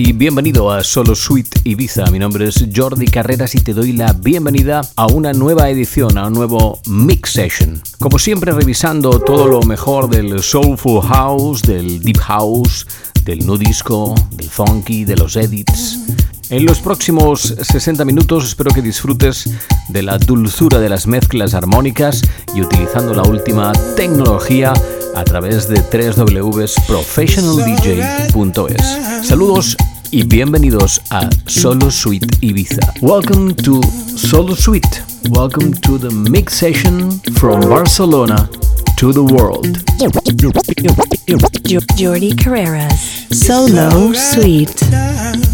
y bienvenido a Solo Suite Ibiza. Mi nombre es Jordi Carreras y te doy la bienvenida a una nueva edición, a un nuevo Mix Session. Como siempre revisando todo lo mejor del Soulful House, del Deep House, del Nu Disco, del Funky, de los Edits. En los próximos 60 minutos espero que disfrutes de la dulzura de las mezclas armónicas y utilizando la última tecnología a través de www.professionaldj.es. Saludos y bienvenidos a Solo Suite Ibiza. Welcome to Solo Suite. Welcome to the mix session from Barcelona to the world. Jordi Carreras. Solo Suite.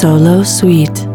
Solo Suite.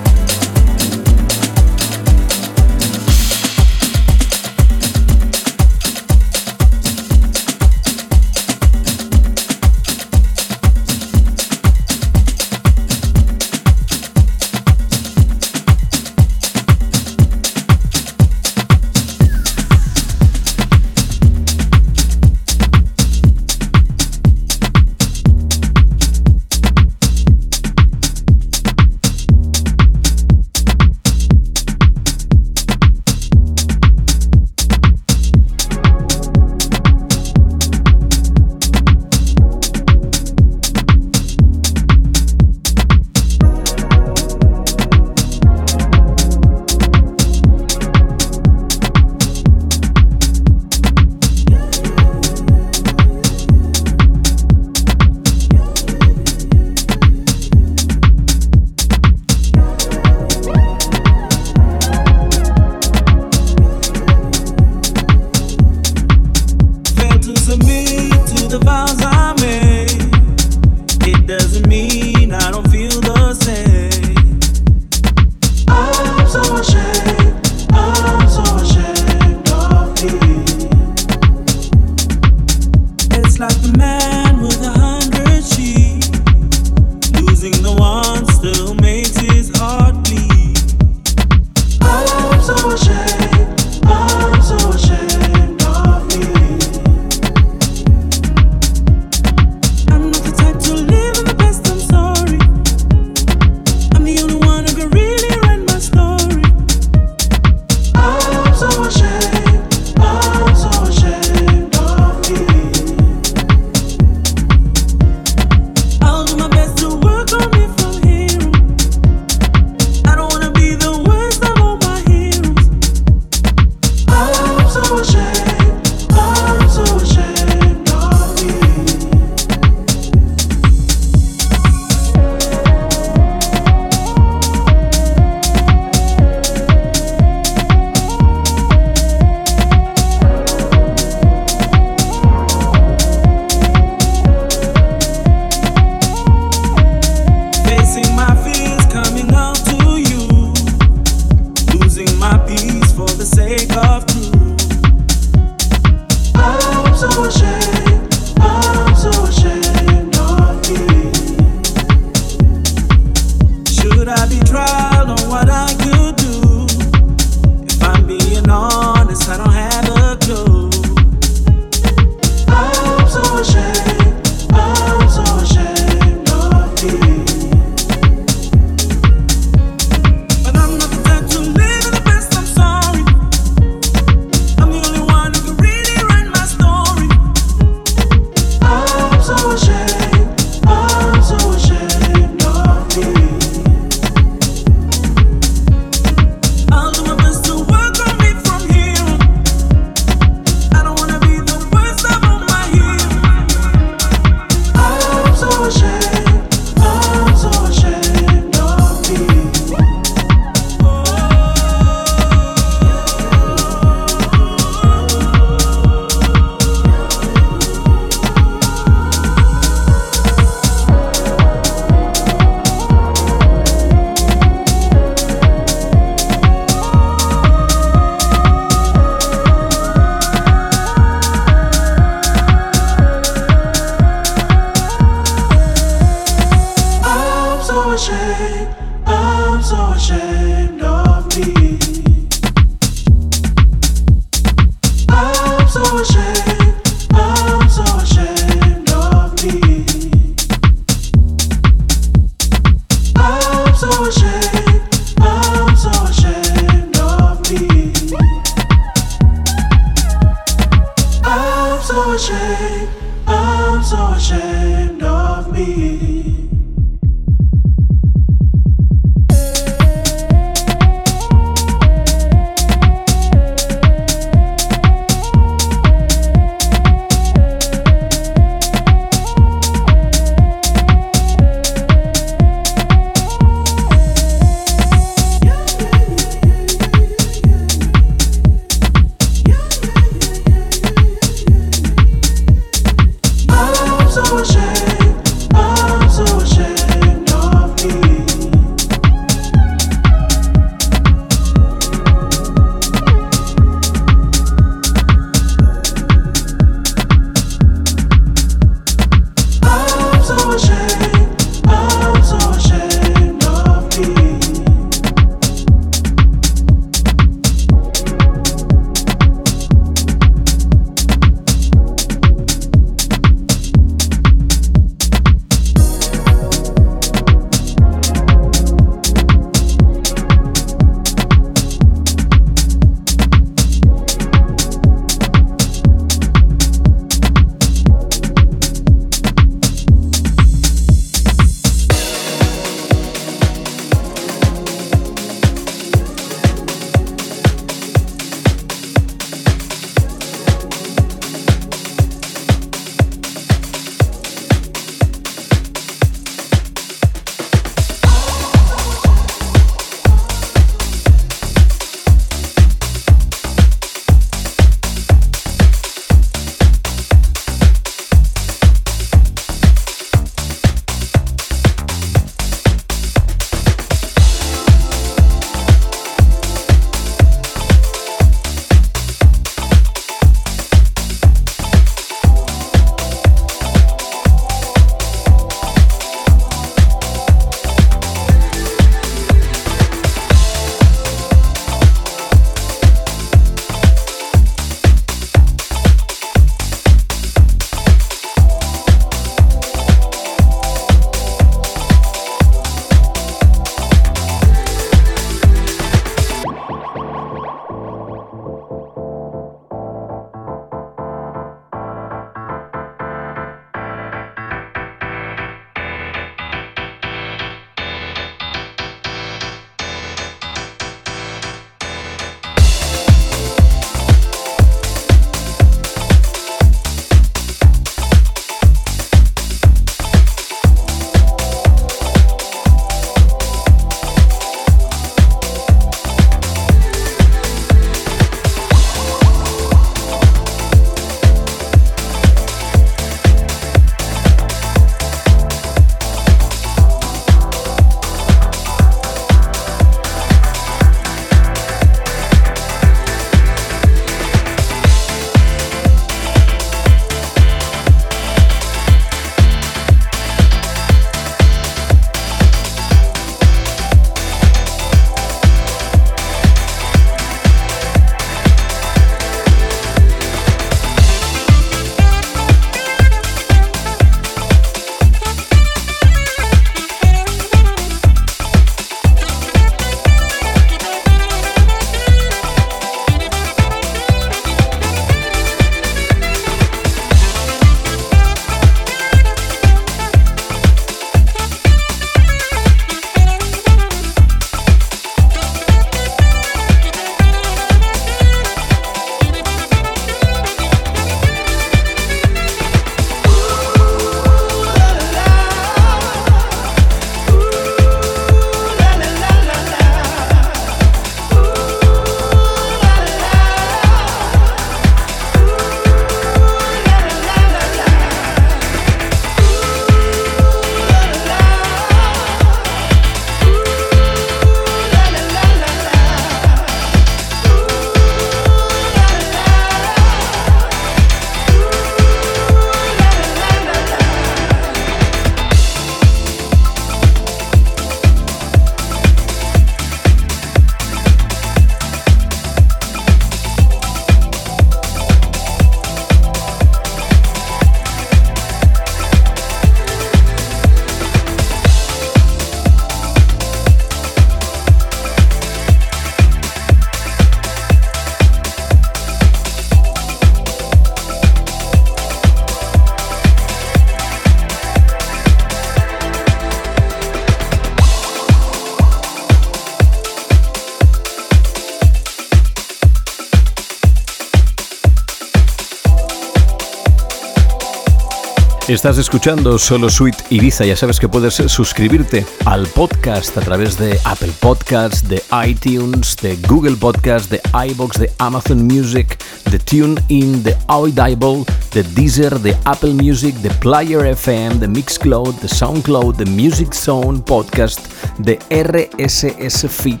Estás escuchando Solo Suite Ibiza. Ya sabes que puedes suscribirte al podcast a través de Apple Podcasts, de iTunes, de Google Podcasts, de iBox, de Amazon Music, de TuneIn, de Audible, de Deezer, de Apple Music, de Player FM, de Mixcloud, de Soundcloud, de Music Zone Podcast, de RSS Feed,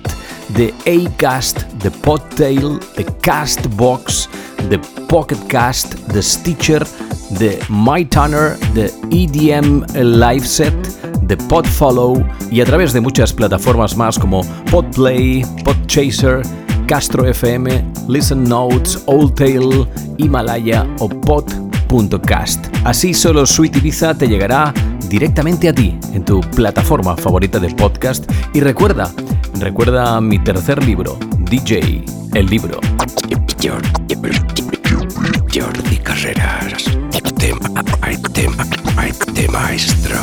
de Acast, de Podtail, de Castbox, de Pocketcast, de Stitcher de MyTuner, de EDM Live Set, de Podfollow y a través de muchas plataformas más como Podplay, Podchaser, Castro FM, Listen Notes, Oldtail, Himalaya o Pod.cast. Así solo Sweet Ibiza te llegará directamente a ti en tu plataforma favorita de podcast y recuerda, recuerda mi tercer libro, DJ, el libro. Jordi Carreras. Hay, te hay, hay maestro.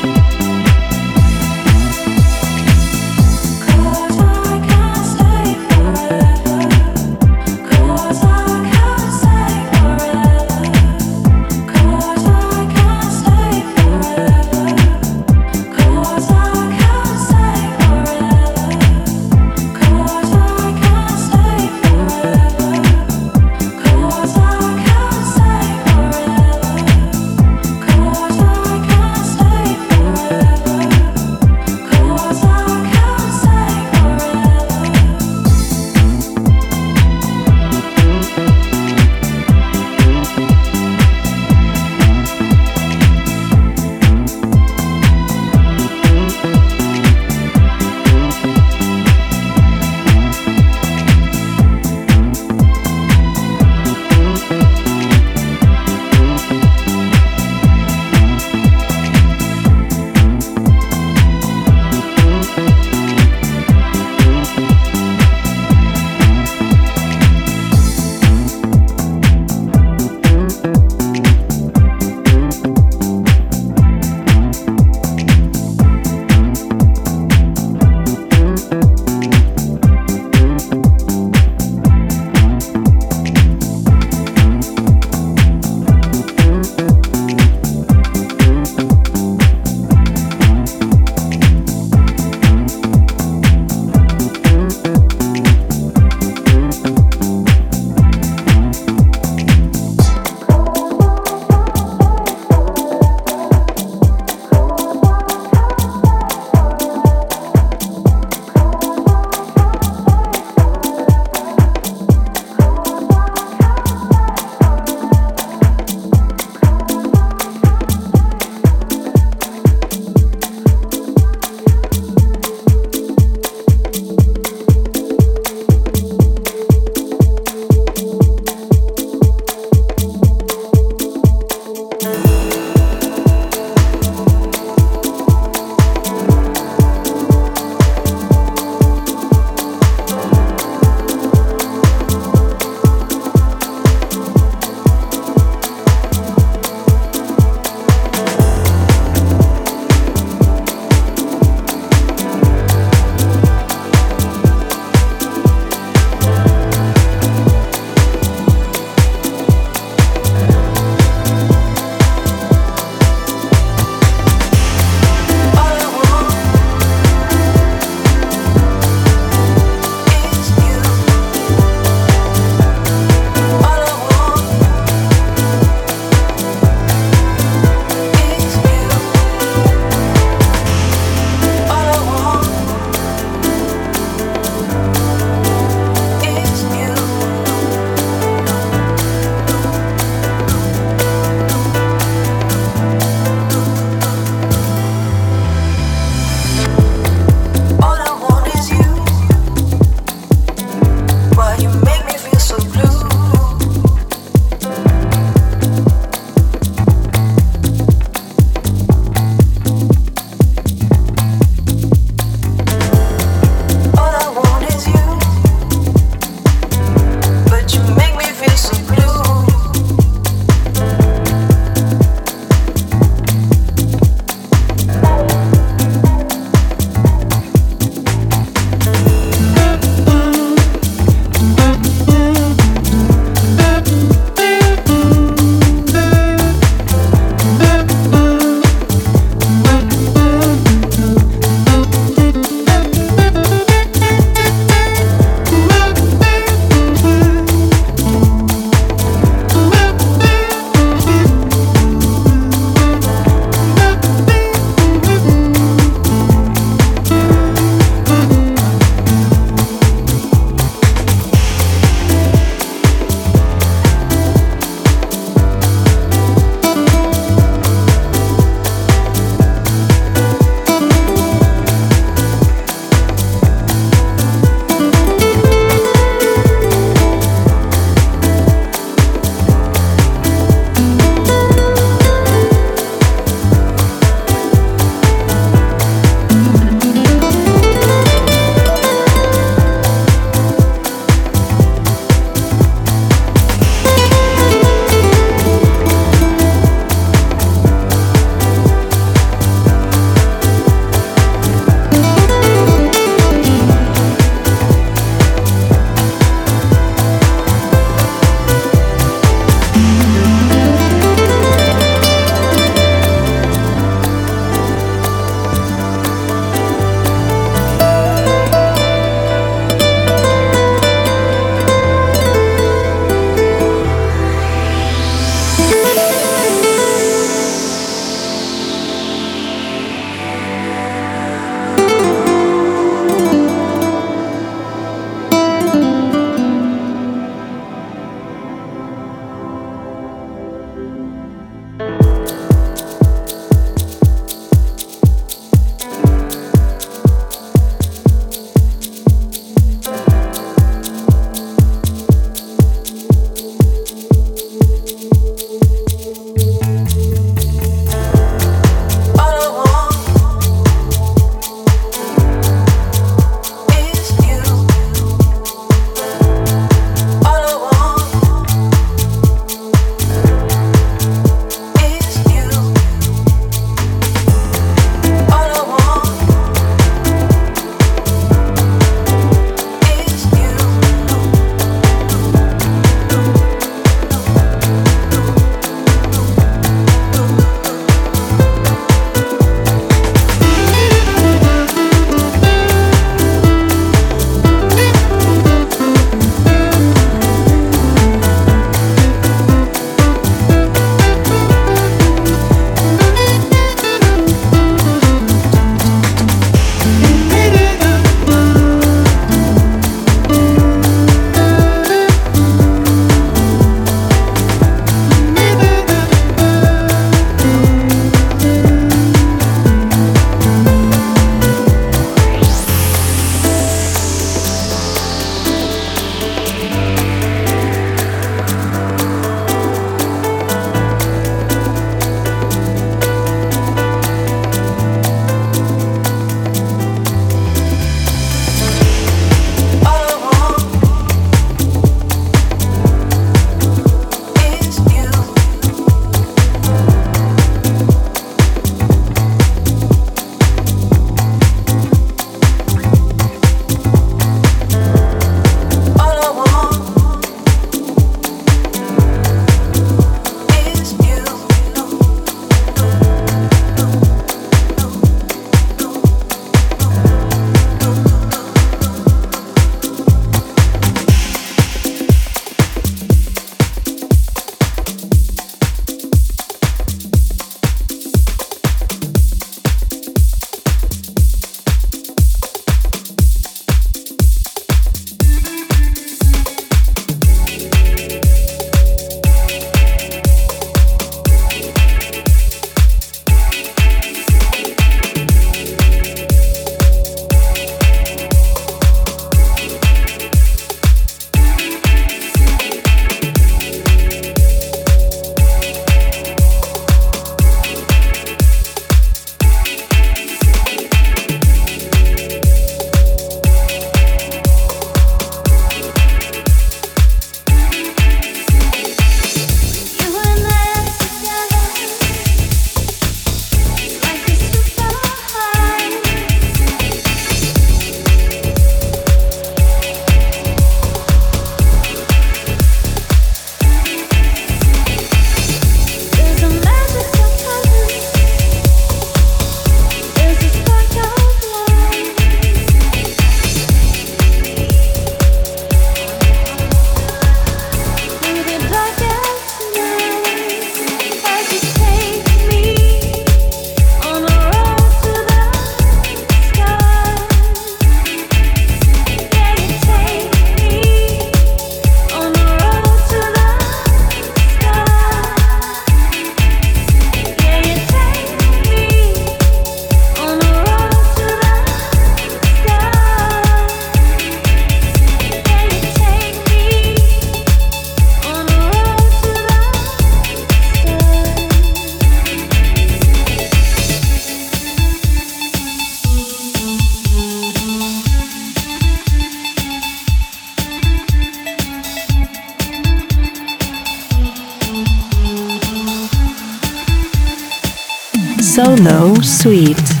Solo Sweet.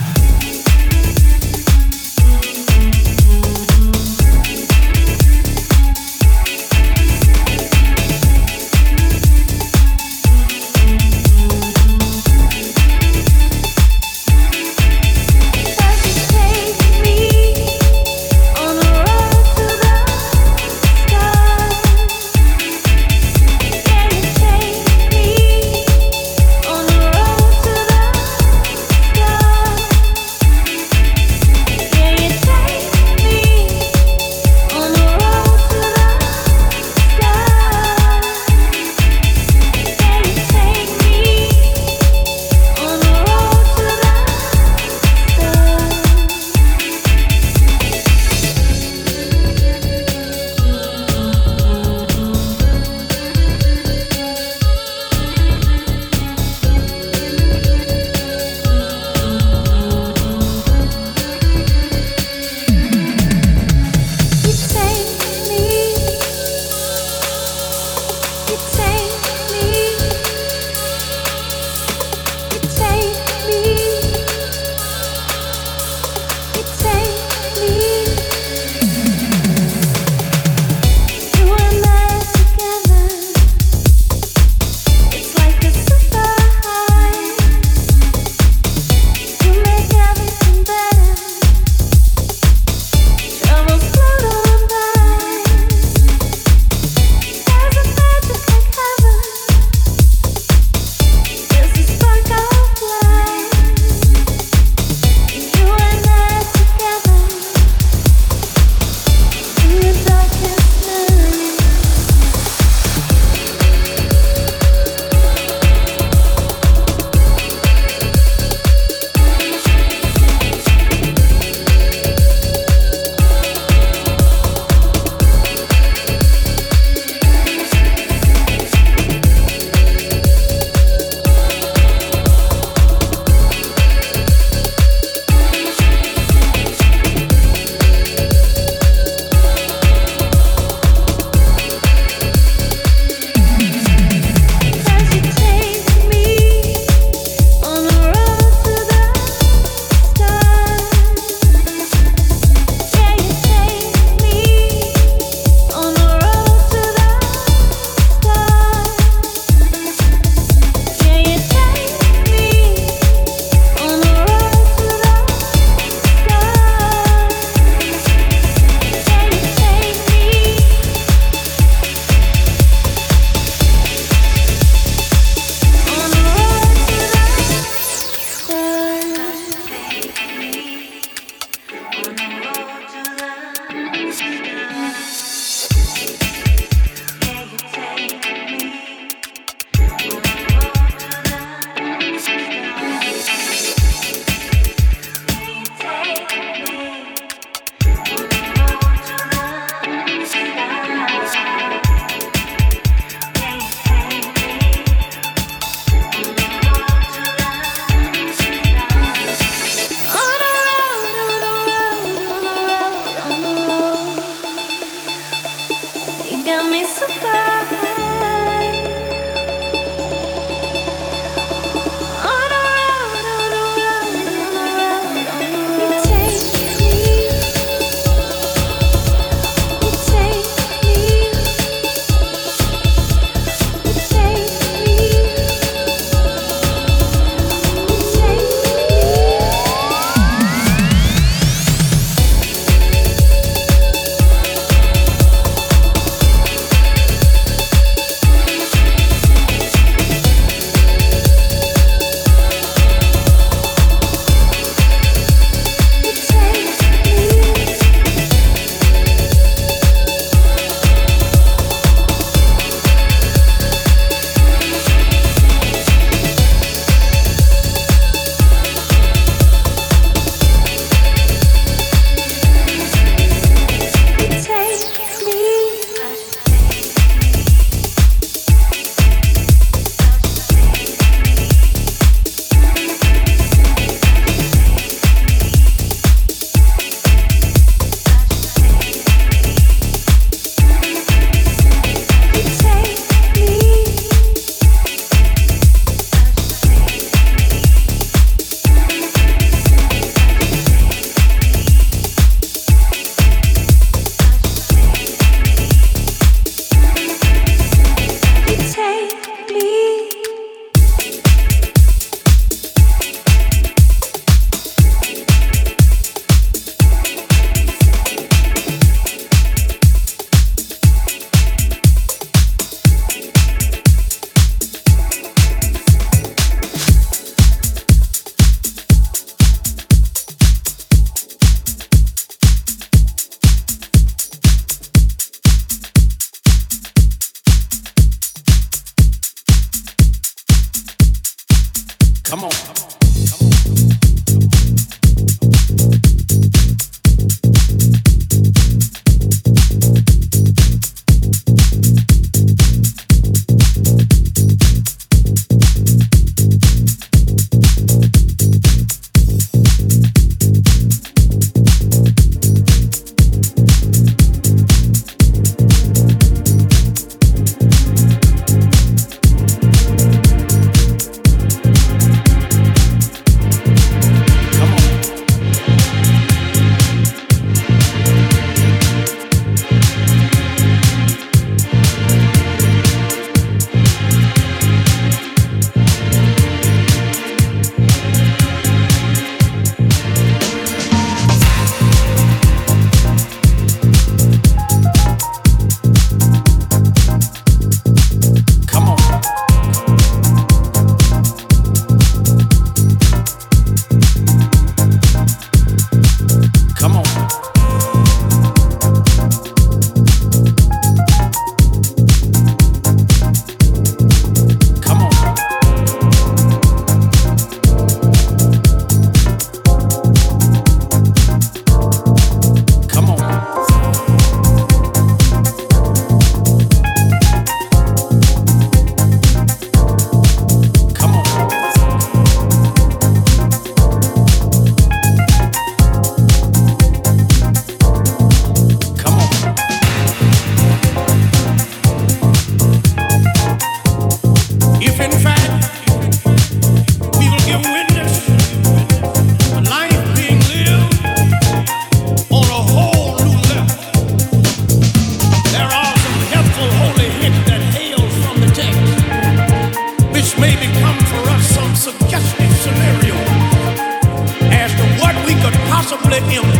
Possibly employ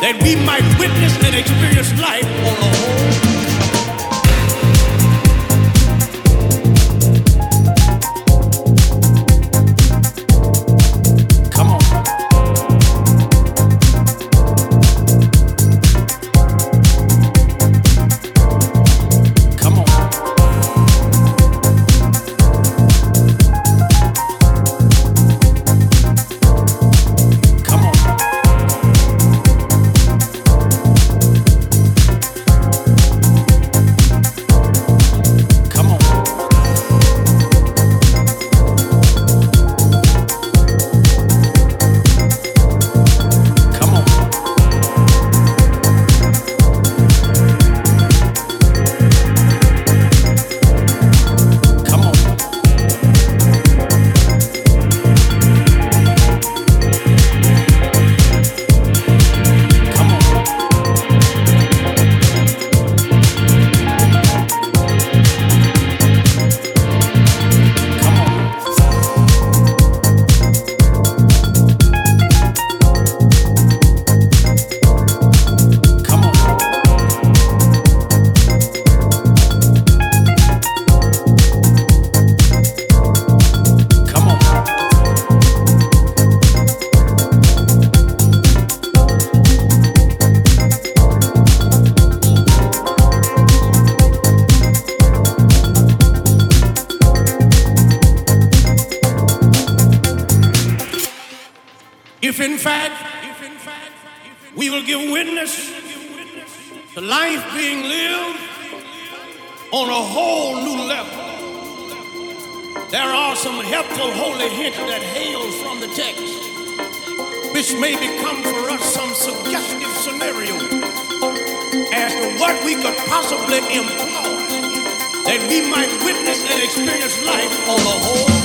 that we might witness and experience life on the whole. Some helpful holy hint that hails from the text, which may become for us some suggestive scenario as to what we could possibly employ that we might witness and experience life on the whole.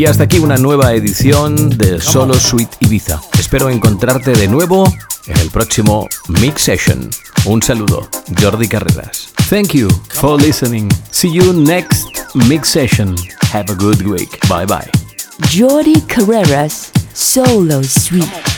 Y hasta aquí una nueva edición de Solo Suite Ibiza. Espero encontrarte de nuevo en el próximo Mix Session. Un saludo, Jordi Carreras. Thank you for listening. See you next Mix Session. Have a good week. Bye bye. Jordi Carreras Solo Suite.